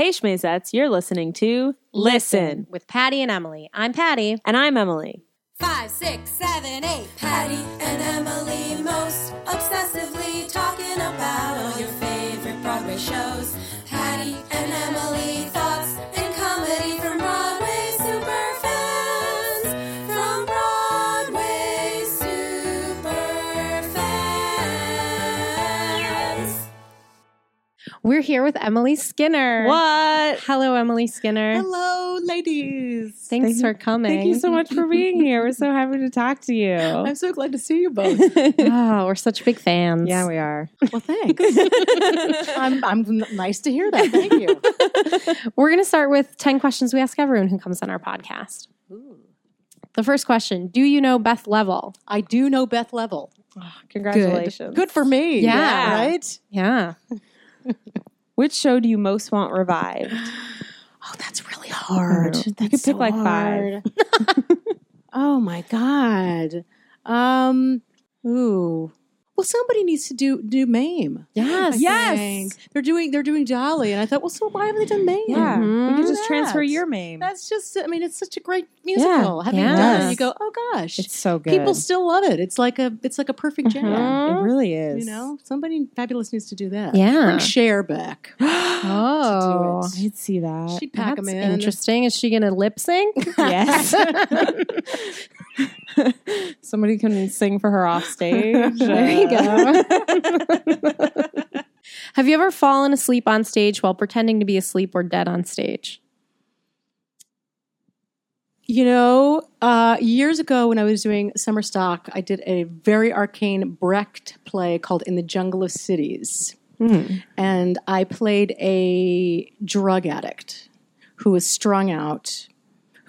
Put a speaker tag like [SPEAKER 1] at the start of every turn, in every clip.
[SPEAKER 1] Hey Schmazettes, you're listening to Listen.
[SPEAKER 2] with Patty and Emily. I'm Patty.
[SPEAKER 1] And I'm Emily.
[SPEAKER 3] Five, six, seven, eight. Patty and Emily most obsessively talking about all your favorite Broadway shows. Patty and Emily
[SPEAKER 2] We're here with Emily Skinner.
[SPEAKER 1] What?
[SPEAKER 2] Hello, Emily Skinner.
[SPEAKER 4] Hello, ladies.
[SPEAKER 2] Thanks
[SPEAKER 1] Thank-
[SPEAKER 2] for coming.
[SPEAKER 1] Thank you so much for being here. We're so happy to talk to you.
[SPEAKER 4] I'm so glad to see you both.
[SPEAKER 2] Oh, we're such big fans.
[SPEAKER 1] yeah, we are.
[SPEAKER 4] well, thanks. I'm, I'm nice to hear that. Thank you.
[SPEAKER 2] We're going to start with 10 questions we ask everyone who comes on our podcast. The first question Do you know Beth Leavel?
[SPEAKER 4] I do know Beth Leavel.
[SPEAKER 1] Ah, congratulations.
[SPEAKER 4] Good for me.
[SPEAKER 2] Yeah.
[SPEAKER 4] Right?
[SPEAKER 2] Yeah.
[SPEAKER 1] Which show do you most want revived?
[SPEAKER 4] Oh, that's really hard.
[SPEAKER 1] You could pick
[SPEAKER 4] so
[SPEAKER 1] like
[SPEAKER 4] hard. oh my god. Um. Ooh. Well, somebody needs to do do Mame.
[SPEAKER 2] Yes.
[SPEAKER 4] I
[SPEAKER 1] Yes.
[SPEAKER 4] think. They're doing they're doing Dolly, and I thought, well, so why haven't they done Mame?
[SPEAKER 1] Yeah.
[SPEAKER 2] Mhm.
[SPEAKER 1] We could just transfer your name.
[SPEAKER 4] That's just. I mean, it's such a great musical. Having
[SPEAKER 2] Yes.
[SPEAKER 4] done it, you go, oh gosh,
[SPEAKER 1] It's so good.
[SPEAKER 4] people still love it. It's like a it's like a perfect jam.
[SPEAKER 2] Mhm.
[SPEAKER 1] it really is.
[SPEAKER 4] You know, somebody fabulous needs to do that.
[SPEAKER 2] Yeah.
[SPEAKER 4] Bring Cher back.
[SPEAKER 2] Oh.
[SPEAKER 4] to do
[SPEAKER 1] I'd see that.
[SPEAKER 4] She'd pack
[SPEAKER 2] That's
[SPEAKER 4] them in.
[SPEAKER 2] interesting. Is she going to lip sync?
[SPEAKER 1] Yes. Somebody can sing for her off stage.
[SPEAKER 2] There you go. Have you ever fallen asleep on stage while pretending to be asleep or dead on stage?
[SPEAKER 4] You know, uh, years ago when I was doing summer stock, I did a very arcane Brecht play called In the Jungle of Cities. And I played a drug addict who was strung out,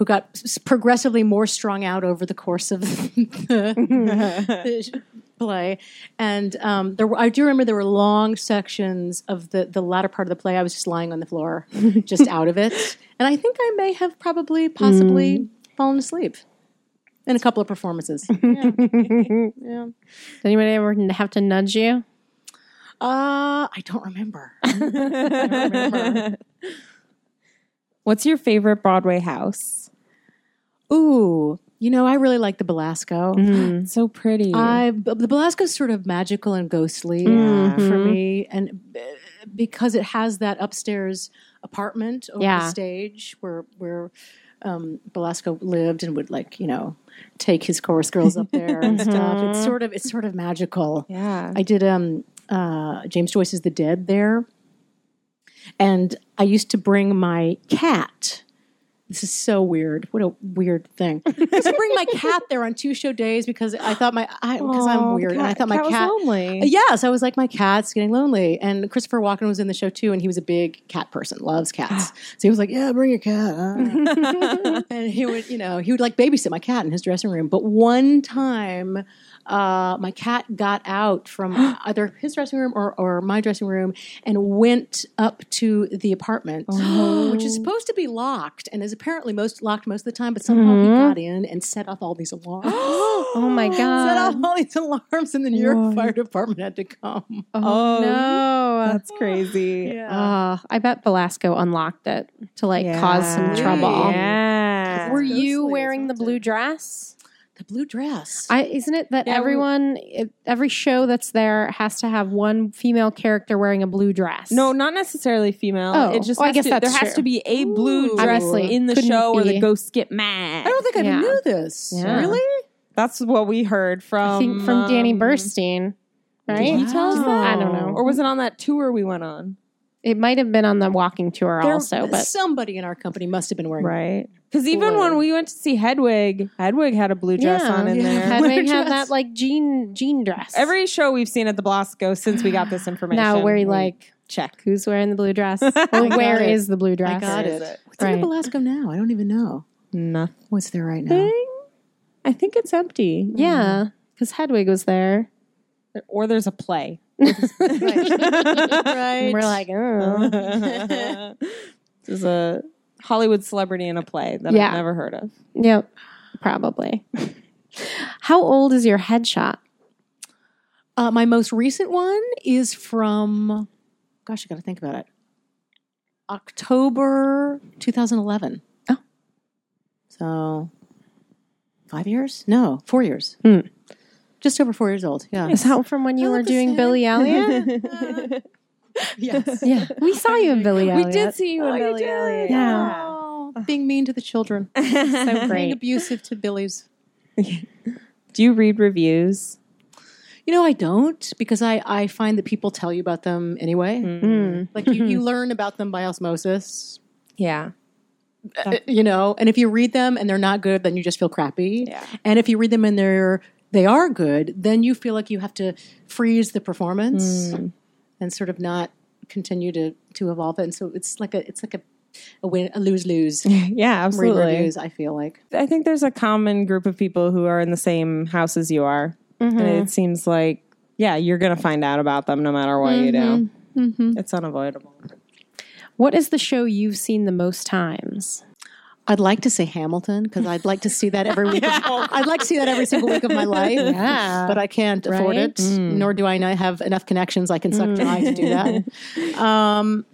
[SPEAKER 4] who got progressively more strung out over the course of the, the play. And um, there were, I do remember there were long sections of the, the latter part of the play. I was just lying on the floor, just out of it. And I think I may have probably, possibly fallen asleep in a couple of performances. yeah. yeah.
[SPEAKER 2] Did anybody ever have to nudge you?
[SPEAKER 4] Uh, I don't remember. I don't remember.
[SPEAKER 1] What's your favorite Broadway house?
[SPEAKER 4] Ooh, you know, I really like the Belasco.
[SPEAKER 1] Mm, so pretty.
[SPEAKER 4] I the Belasco is sort of magical and ghostly
[SPEAKER 1] Yeah.
[SPEAKER 4] for
[SPEAKER 2] Mhm.
[SPEAKER 4] me, and uh, because it has that upstairs apartment over
[SPEAKER 2] Yeah.
[SPEAKER 4] the stage where where um, Belasco lived and would like you know take his chorus girls up there and stuff. It's sort of it's sort of magical.
[SPEAKER 1] yeah.
[SPEAKER 4] I did um uh James Joyce's The Dead there. And I used to bring my cat. This is so weird. What a weird thing. I used to bring my cat there on two show days because I thought my I because I'm weird and I thought my
[SPEAKER 1] was
[SPEAKER 4] cat
[SPEAKER 1] lonely.
[SPEAKER 4] Yes, I was like my cat's getting lonely, and Christopher Walken was in the show too, and he was a big cat person, loves cats. so he was like, "Yeah, bring your cat," uh." and he would, you know, he would like babysit my cat in his dressing room. But one time, uh, my cat got out from either his dressing room or, or my dressing room and went up to the apartment, which is supposed to be locked and is apparently most locked most of the time. But somehow he got in and set off all these alarms.
[SPEAKER 2] Oh my god!
[SPEAKER 4] set off all these alarms, and the New York
[SPEAKER 1] What?
[SPEAKER 4] Fire Department had to come.
[SPEAKER 2] Oh, no!
[SPEAKER 1] That's crazy.
[SPEAKER 2] Uh, I bet Belasco unlocked it to like cause some trouble.
[SPEAKER 1] Yeah.
[SPEAKER 2] Were you wearing the blue dress?
[SPEAKER 4] The blue dress.
[SPEAKER 2] I, isn't it that
[SPEAKER 4] Yeah,
[SPEAKER 2] everyone, it, every show that's there has to have one female character wearing a blue dress?
[SPEAKER 1] No, not necessarily female.
[SPEAKER 2] Oh.
[SPEAKER 1] it just
[SPEAKER 2] Oh, I guess
[SPEAKER 1] to,
[SPEAKER 2] that's
[SPEAKER 1] there has to be a blue
[SPEAKER 4] Ooh.
[SPEAKER 1] dress
[SPEAKER 2] Obviously,
[SPEAKER 1] in the
[SPEAKER 2] couldn't
[SPEAKER 1] show or the ghosts get mad.
[SPEAKER 4] I don't think I
[SPEAKER 2] Yeah.
[SPEAKER 4] knew this.
[SPEAKER 2] Yeah.
[SPEAKER 4] Really?
[SPEAKER 1] That's what we heard from.
[SPEAKER 2] I think from Danny
[SPEAKER 1] um,
[SPEAKER 2] Burstein, right?
[SPEAKER 1] Did he tell us that?
[SPEAKER 2] I don't know.
[SPEAKER 1] Or was it on that tour we went on?
[SPEAKER 2] It might have been on the walking tour
[SPEAKER 4] There-
[SPEAKER 2] also, but
[SPEAKER 4] somebody in our company must have been wearing
[SPEAKER 1] Right. Because even when we went to see Hedwig, Hedwig had a blue dress
[SPEAKER 2] yeah,
[SPEAKER 1] on in
[SPEAKER 4] yeah.
[SPEAKER 1] there.
[SPEAKER 2] Hedwig
[SPEAKER 4] Blue
[SPEAKER 2] had that like jean jean dress.
[SPEAKER 1] Every show we've seen at the Belasco since we got this information.
[SPEAKER 2] now where you
[SPEAKER 1] we
[SPEAKER 2] like
[SPEAKER 1] check.
[SPEAKER 2] who's wearing the blue dress or
[SPEAKER 4] got
[SPEAKER 2] where
[SPEAKER 4] it.
[SPEAKER 2] is the blue dress?
[SPEAKER 4] I got
[SPEAKER 1] Where
[SPEAKER 4] it.
[SPEAKER 1] is it?
[SPEAKER 4] What's in
[SPEAKER 2] Right.
[SPEAKER 4] the Belasco now? I don't even know.
[SPEAKER 1] Nothing.
[SPEAKER 4] What's there right now?
[SPEAKER 1] I think it's empty.
[SPEAKER 2] Yeah, because Hedwig was there.
[SPEAKER 1] Or there's a play.
[SPEAKER 4] right.
[SPEAKER 2] And we're like, oh.
[SPEAKER 1] There's a Hollywood celebrity in a play that
[SPEAKER 2] Yeah.
[SPEAKER 1] I've never heard of.
[SPEAKER 2] yep, probably. How old is your headshot?
[SPEAKER 4] Uh, my most recent one is from, gosh, I got to think about it. October 2011.
[SPEAKER 2] Oh.
[SPEAKER 4] So five years? No, four years.
[SPEAKER 2] Hmm.
[SPEAKER 4] Just over four years old. Yeah.
[SPEAKER 2] Is that from when you
[SPEAKER 4] I
[SPEAKER 2] were doing
[SPEAKER 4] same.
[SPEAKER 2] Billy Elliot?
[SPEAKER 4] yes.
[SPEAKER 2] yeah, we saw you in Billy Elliot.
[SPEAKER 1] we did see you in
[SPEAKER 4] Oh, you
[SPEAKER 1] Billy? Elliot.
[SPEAKER 2] Yeah.
[SPEAKER 4] Oh, being mean to the children.
[SPEAKER 2] so
[SPEAKER 4] Being abusive to Billy's.
[SPEAKER 1] Do you read reviews?
[SPEAKER 4] You know, I don't because I, I find that people tell you about them anyway.
[SPEAKER 2] Mm.
[SPEAKER 4] Like you, you learn about them by osmosis.
[SPEAKER 1] Yeah.
[SPEAKER 4] uh, you know and if you read them and they're not good then you just feel crappy
[SPEAKER 1] Yeah.
[SPEAKER 4] and if you read them and they're they are good then you feel like you have to freeze the performance and sort of not continue to to evolve it and so it's like a it's like a a win a lose lose
[SPEAKER 1] Yeah, absolutely.
[SPEAKER 4] reviews i feel like
[SPEAKER 1] I think there's a common group of people who are in the same house as you are. Mm-hmm. And it seems like, yeah, you're going to find out about them no matter what you do. Mm-hmm. Mm-hmm. It's unavoidable.
[SPEAKER 2] What is the show you've seen the most times?
[SPEAKER 4] I'd like to say hamilton because i'd like to see that every week of, i'd like to see that every single week of my life
[SPEAKER 2] Yeah.
[SPEAKER 4] but i can't afford
[SPEAKER 2] Right?
[SPEAKER 4] it nor do i have enough connections i can suck dry to do that um,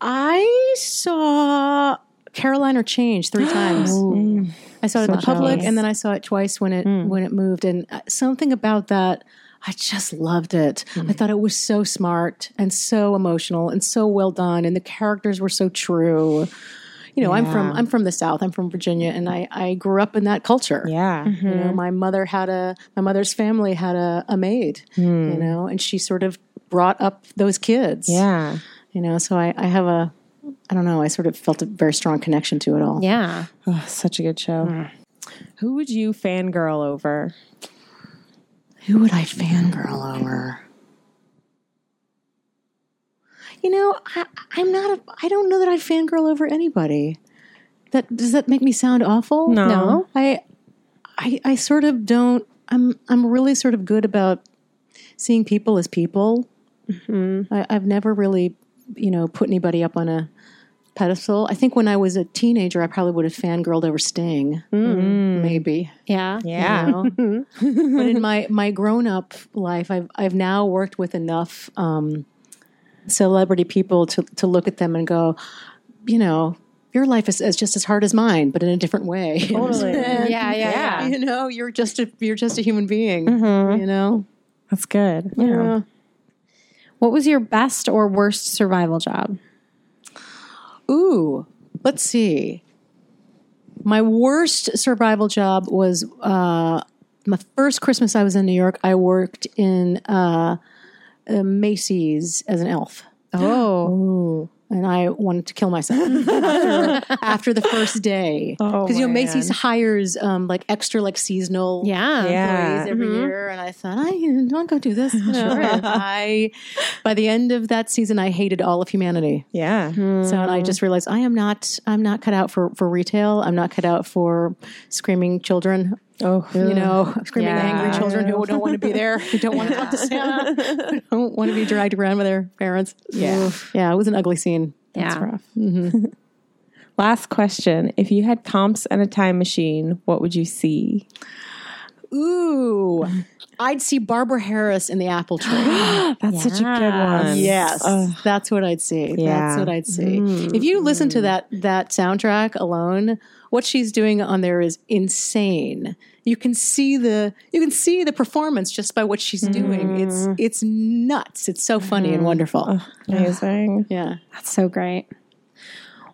[SPEAKER 4] i saw caroline or change three times I saw it in
[SPEAKER 2] So
[SPEAKER 4] public, and then I saw it twice when it when it moved. And uh, something about that, I just loved it. I thought it was so smart and so emotional and so well done, and the characters were so true. You know, I'm from I'm from the South. I'm from Virginia, and I I grew up in that culture.
[SPEAKER 1] Yeah.
[SPEAKER 4] You know, mm-hmm. my mother had a my mother's family had a, a maid. You hmm. know, and she sort of brought up those kids.
[SPEAKER 1] Yeah.
[SPEAKER 4] You know, so I, I have a I don't know. I sort of felt a very strong connection to it all.
[SPEAKER 2] Yeah.
[SPEAKER 1] Oh, such a good show. Hmm. Who would you fangirl over?
[SPEAKER 4] Who would I fangirl over? You know, I, I'm not. A, I don't know that I fangirl over anybody. That does that make me sound awful?
[SPEAKER 1] No.
[SPEAKER 2] No.
[SPEAKER 4] I, I, I sort of don't. I'm. I'm really sort of good about seeing people as people. I, I've never really, you know, put anybody up on a pedestal. I think when I was a teenager, I probably would have fangirled over Sting. Maybe
[SPEAKER 2] Yeah.
[SPEAKER 1] Yeah.
[SPEAKER 4] you know? but in my my grown up life, I've I've now worked with enough um, celebrity people to to look at them and go, you know, your life is, is just as hard as mine, but in a different way.
[SPEAKER 1] Totally.
[SPEAKER 2] Yeah, yeah, yeah.
[SPEAKER 4] you know, you're just a you're just a human being.
[SPEAKER 1] Mm-hmm.
[SPEAKER 4] You know,
[SPEAKER 1] That's good.
[SPEAKER 4] yeah.
[SPEAKER 2] What was your best or worst survival job?
[SPEAKER 4] Ooh, let's see. My worst survival job was uh, my first Christmas I was in New York. I worked in uh, uh, Macy's as an elf.
[SPEAKER 2] Oh.
[SPEAKER 4] and I wanted to kill myself after, after the first day
[SPEAKER 1] Oh,
[SPEAKER 4] because you know
[SPEAKER 1] man.
[SPEAKER 4] Macy's hires um, like extra like seasonal
[SPEAKER 2] Yeah.
[SPEAKER 1] Yeah.
[SPEAKER 4] employees every year, and I thought I don't go do this. Sure. I by the end of that season, I hated all of humanity.
[SPEAKER 1] Yeah.
[SPEAKER 4] So and I just realized I am not I'm not cut out for for retail. I'm not cut out for screaming children.
[SPEAKER 1] Oh,
[SPEAKER 4] You know, screaming
[SPEAKER 2] Yeah.
[SPEAKER 4] angry children who don't want to be there, who don't want to talk to Santa, who don't want to be dragged around by their parents.
[SPEAKER 1] Yeah.
[SPEAKER 4] yeah, it was an ugly scene.
[SPEAKER 2] Yeah.
[SPEAKER 1] rough. Mm-hmm. Last question. If you had comps and a time machine, what would you see?
[SPEAKER 4] Ooh, I'd see Barbara Harris in the apple tree.
[SPEAKER 1] That's such a good one.
[SPEAKER 4] yes,
[SPEAKER 1] Ugh.
[SPEAKER 4] that's what I'd see.
[SPEAKER 1] Yeah.
[SPEAKER 4] That's what I'd see. Mm-hmm. If you listen to that that soundtrack alone, what she's doing on there is insane. You can see the you can see the performance just by what she's doing. It's mm-hmm. it's nuts. It's so funny and mm-hmm. wonderful.
[SPEAKER 1] Amazing.
[SPEAKER 4] Yeah.
[SPEAKER 2] That's so great.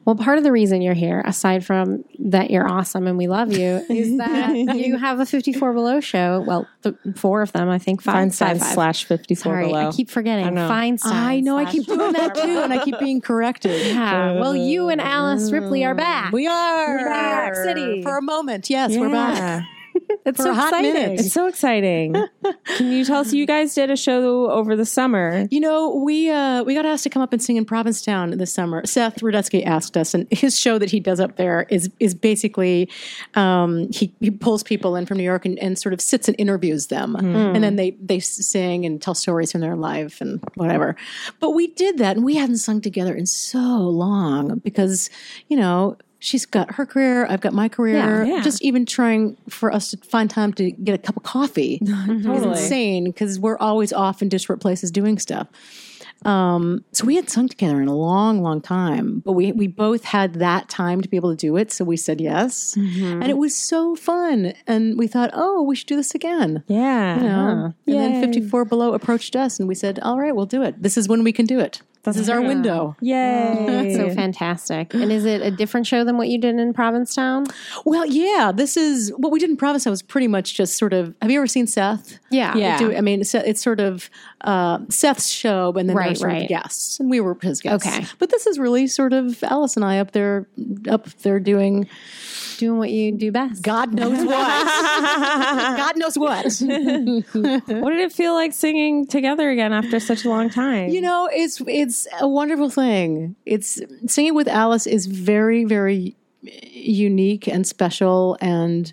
[SPEAKER 2] Well, part of the reason you're here, aside from that you're awesome and we love you, is that you have a 54 Below show. Well, th- four of them, I think. Five,
[SPEAKER 1] Feinstein
[SPEAKER 2] five, five.
[SPEAKER 1] slash 54
[SPEAKER 2] Sorry,
[SPEAKER 1] below.
[SPEAKER 2] I keep forgetting.
[SPEAKER 1] I know.
[SPEAKER 2] Feinstein.
[SPEAKER 4] I know I keep doing that too and I keep being corrected.
[SPEAKER 2] Yeah. Well, you and Alice Ripley are back.
[SPEAKER 4] We are
[SPEAKER 2] New York City.
[SPEAKER 4] for a moment. Yes, we're back.
[SPEAKER 2] It's so exciting.
[SPEAKER 1] It's so exciting. Can you tell us you guys did a show over the summer?
[SPEAKER 4] You know, we uh, we got asked to come up and sing in Provincetown this summer. Seth Rudetsky asked us, and his show that he does up there is is basically um, he, he pulls people in from New York and, and sort of sits and interviews them, and then they they sing and tell stories from their life and whatever. But we did that, and we hadn't sung together in so long because you know. She's got her career. I've got my career.
[SPEAKER 1] Yeah, yeah.
[SPEAKER 4] Just even trying for us to find time to get a cup of coffee is insane because we're always off in disparate places doing stuff. Um, so we had sung together in a long, long time, but we we both had that time to be able to do it. So we said yes, and it was so fun. And we thought, oh, we should do this again.
[SPEAKER 1] Yeah.
[SPEAKER 4] You know? And then 54 Below approached us, and we said, all right, we'll do it. This is when we can do it. This is our window.
[SPEAKER 1] Yay.
[SPEAKER 2] That's so fantastic. And is it a different show than what you did in Provincetown?
[SPEAKER 4] Well, yeah, this is what we did in Provincetown was pretty much just sort of. Have you ever seen Seth?
[SPEAKER 2] Yeah.
[SPEAKER 1] Yeah.
[SPEAKER 4] Do, I mean, it's, it's sort of uh, Seth's show, and then
[SPEAKER 2] Right,
[SPEAKER 4] there's sort
[SPEAKER 2] right.
[SPEAKER 4] guests, and we were his guests.
[SPEAKER 2] Okay.
[SPEAKER 4] but this is really sort of Alice and I up there, up there doing
[SPEAKER 2] Doing what you do best.
[SPEAKER 4] God knows what. God knows what.
[SPEAKER 1] What did it feel like singing together again after such a long time?
[SPEAKER 4] You know, it's it's a wonderful thing. It's singing with Alice is very very unique and special, and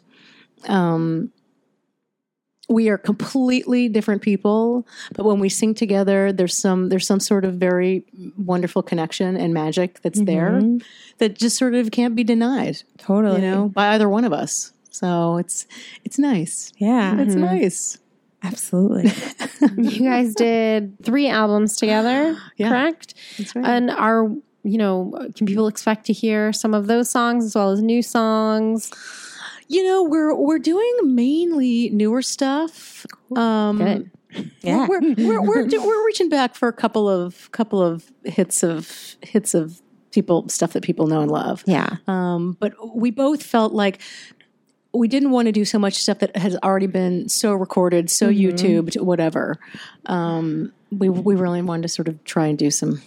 [SPEAKER 4] um, we are completely different people. But when we sing together, there's some there's some sort of very wonderful connection and magic that's there mm-hmm. that just sort of can't be denied.
[SPEAKER 1] totally.
[SPEAKER 4] You know, by either one of us. So it's it's nice.
[SPEAKER 1] Yeah.
[SPEAKER 4] It's mm-hmm. nice.
[SPEAKER 1] Absolutely.
[SPEAKER 2] you guys did three albums together,
[SPEAKER 4] Yeah.
[SPEAKER 2] correct?
[SPEAKER 4] That's right.
[SPEAKER 2] And are you know, can people expect to hear some of those songs as well as new songs?
[SPEAKER 4] You know, we're we're doing mainly newer stuff. Um,
[SPEAKER 2] Good.
[SPEAKER 1] Yeah.
[SPEAKER 4] We're we're we're, do, we're reaching back for a couple of couple of hits of hits of people stuff that people know and love.
[SPEAKER 2] Yeah.
[SPEAKER 4] Um, but we both felt like we didn't want to do so much stuff that has already been so recorded, so
[SPEAKER 1] Mm-hmm.
[SPEAKER 4] YouTubed, whatever. Um, we we really wanted to sort of try and do some,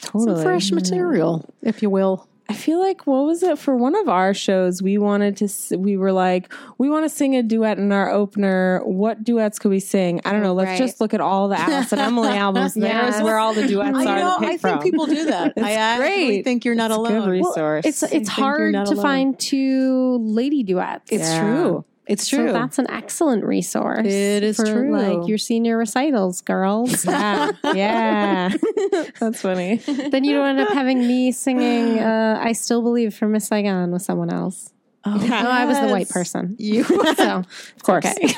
[SPEAKER 4] some fresh material, if you will.
[SPEAKER 1] I feel like what was it for one of our shows? We wanted to. We were like, we want to sing a duet in our opener. What duets could we sing? I don't know. Let's
[SPEAKER 2] Right.
[SPEAKER 1] just look at all the Alice and Emily albums. There's where all the duets
[SPEAKER 4] I
[SPEAKER 1] are
[SPEAKER 4] know.
[SPEAKER 1] to pick
[SPEAKER 4] I
[SPEAKER 1] from.
[SPEAKER 4] think people do that. I actually
[SPEAKER 1] great.
[SPEAKER 4] think you're not
[SPEAKER 1] It's a good
[SPEAKER 4] alone.
[SPEAKER 1] resource.
[SPEAKER 2] It's it's
[SPEAKER 4] think
[SPEAKER 2] hard to
[SPEAKER 4] alone.
[SPEAKER 2] find two lady duets.
[SPEAKER 4] It's
[SPEAKER 1] Yeah.
[SPEAKER 4] true. It's
[SPEAKER 2] So
[SPEAKER 4] true.
[SPEAKER 2] that's an excellent resource.
[SPEAKER 4] It is
[SPEAKER 2] for,
[SPEAKER 4] true.
[SPEAKER 2] Like your senior recitals, girls.
[SPEAKER 1] yeah, yeah. That's funny.
[SPEAKER 2] then you don't end up having me singing uh, "I Still Believe" from Miss Saigon with someone else.
[SPEAKER 4] oh,
[SPEAKER 2] No, I was the white person.
[SPEAKER 4] You
[SPEAKER 2] So
[SPEAKER 1] Of course.
[SPEAKER 2] okay.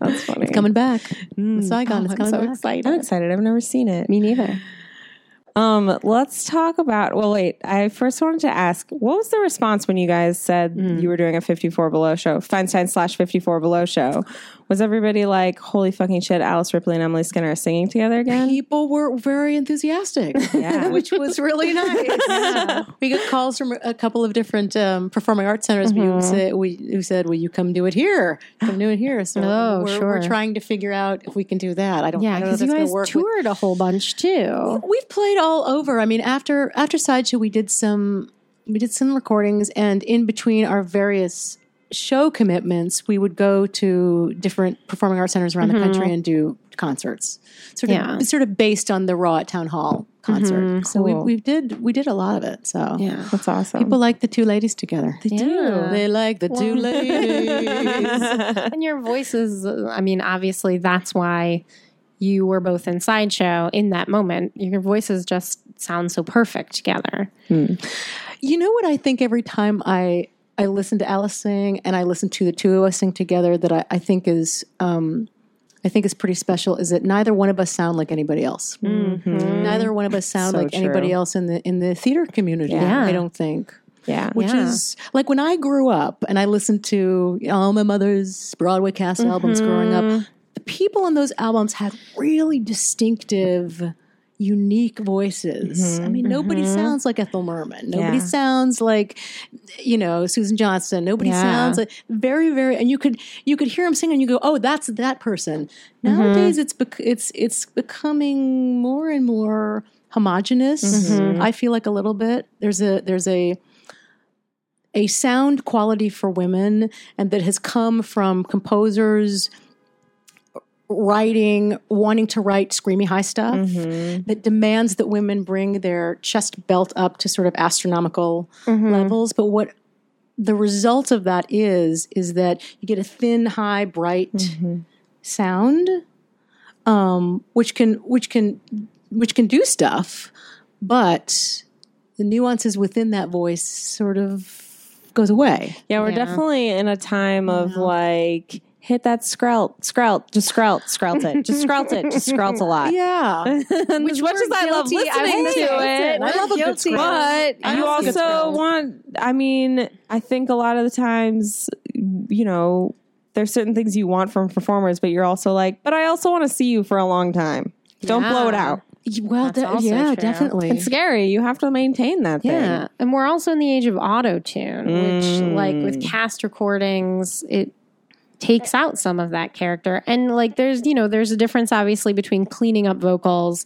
[SPEAKER 1] That's funny.
[SPEAKER 4] coming back. Saigon
[SPEAKER 2] Oh,
[SPEAKER 4] is
[SPEAKER 2] I'm so
[SPEAKER 4] back.
[SPEAKER 2] excited.
[SPEAKER 1] I'm excited. I've never seen it.
[SPEAKER 2] Me neither.
[SPEAKER 1] Um, let's talk about. Well, wait. I first wanted to ask, what was the response when you guys said you were doing a 54 Below show, Feinstein slash 54 Below show? Was everybody like, "Holy fucking shit"? Alice Ripley and Emily Skinner are singing together again?
[SPEAKER 4] People were very enthusiastic,
[SPEAKER 1] Yeah.
[SPEAKER 4] which was really nice. We got calls from a couple of different um, performing arts centers who, said, we, who said, "Will you come do it here? Come do it here." So
[SPEAKER 2] Oh,
[SPEAKER 4] we're,
[SPEAKER 2] sure.
[SPEAKER 4] we're trying to figure out if we can do that. I don't.
[SPEAKER 2] Yeah,
[SPEAKER 4] I don't know if
[SPEAKER 2] because you
[SPEAKER 4] that's gonna
[SPEAKER 2] guys
[SPEAKER 4] work with-
[SPEAKER 2] toured a whole bunch too.
[SPEAKER 4] We've played all over. I mean, after after sideshow, we did some we did some recordings, and in between our various show commitments, we would go to different performing arts centers around the mm-hmm. country and do concerts. Sort of,
[SPEAKER 2] Yeah.
[SPEAKER 4] sort of based on the Raw at Town Hall concert. Mm-hmm. So we,
[SPEAKER 1] Cool.
[SPEAKER 4] we did we did a lot of it. So
[SPEAKER 2] Yeah.
[SPEAKER 1] That's awesome.
[SPEAKER 4] people like the two ladies together. They
[SPEAKER 2] Yeah.
[SPEAKER 4] They like the two ladies.
[SPEAKER 2] And your voices, I mean, obviously that's why you were both in Sideshow in that moment. Your voices just sound so perfect together. Hmm.
[SPEAKER 4] You know what I think every time I I listen to Alice sing and I listen to the two of us sing together that I, I think is um, I think is pretty special is that neither one of us sound like anybody else. Neither one of us sound
[SPEAKER 1] So
[SPEAKER 4] like anybody else in the in the theater community.
[SPEAKER 2] Yeah.
[SPEAKER 4] I don't think.
[SPEAKER 1] yeah.
[SPEAKER 4] Which
[SPEAKER 2] Yeah.
[SPEAKER 4] is like when I grew up and I listened to all my mother's Broadway cast albums growing up, the people on those albums had really distinctive unique voices. I mm-hmm, mean, nobody mm-hmm. sounds like Ethel Merman. Nobody
[SPEAKER 1] Yeah.
[SPEAKER 4] sounds like, you know, Susan Johnson. Nobody
[SPEAKER 1] Yeah.
[SPEAKER 4] sounds like very, very. And you could you could hear them sing, and you go, "Oh, that's that person." Mm-hmm. Nowadays, it's bec- it's it's becoming more and more homogenous. I feel like a little bit. There's a there's a a sound quality for women, and that has come from composers writing, wanting to write screamy high stuff mm-hmm. that demands that women bring their chest belt up to sort of astronomical mm-hmm. levels. But what the result of that is, is that you get a thin, high, bright mm-hmm. sound, um, which can, which can, which can do stuff, but the nuances within that voice sort of goes away.
[SPEAKER 1] Yeah, we're
[SPEAKER 2] Yeah.
[SPEAKER 1] definitely in a time of like hit that screlt, screlt, just screlt, screlt it, just screlt it, just screlt a lot.
[SPEAKER 4] Yeah.
[SPEAKER 1] Which as much as I love
[SPEAKER 2] guilty, I
[SPEAKER 1] listening to
[SPEAKER 2] guilty.
[SPEAKER 1] it,
[SPEAKER 4] I love a good
[SPEAKER 2] Guilty.
[SPEAKER 4] screlt.
[SPEAKER 1] but
[SPEAKER 4] I
[SPEAKER 1] you
[SPEAKER 4] love a good
[SPEAKER 1] also want. I mean, I think a lot of the times, you know, there's certain things you want from performers, but you're also like, but I also want to see you for a long time. Don't blow it out.
[SPEAKER 4] Well, de- yeah,
[SPEAKER 2] true.
[SPEAKER 4] definitely.
[SPEAKER 1] It's scary. You have to maintain that thing.
[SPEAKER 2] Yeah. And we're also in the age of auto tune, which, like, with mm. cast recordings, it takes out some of that character. And, like, there's, you know, there's a difference, obviously, between cleaning up vocals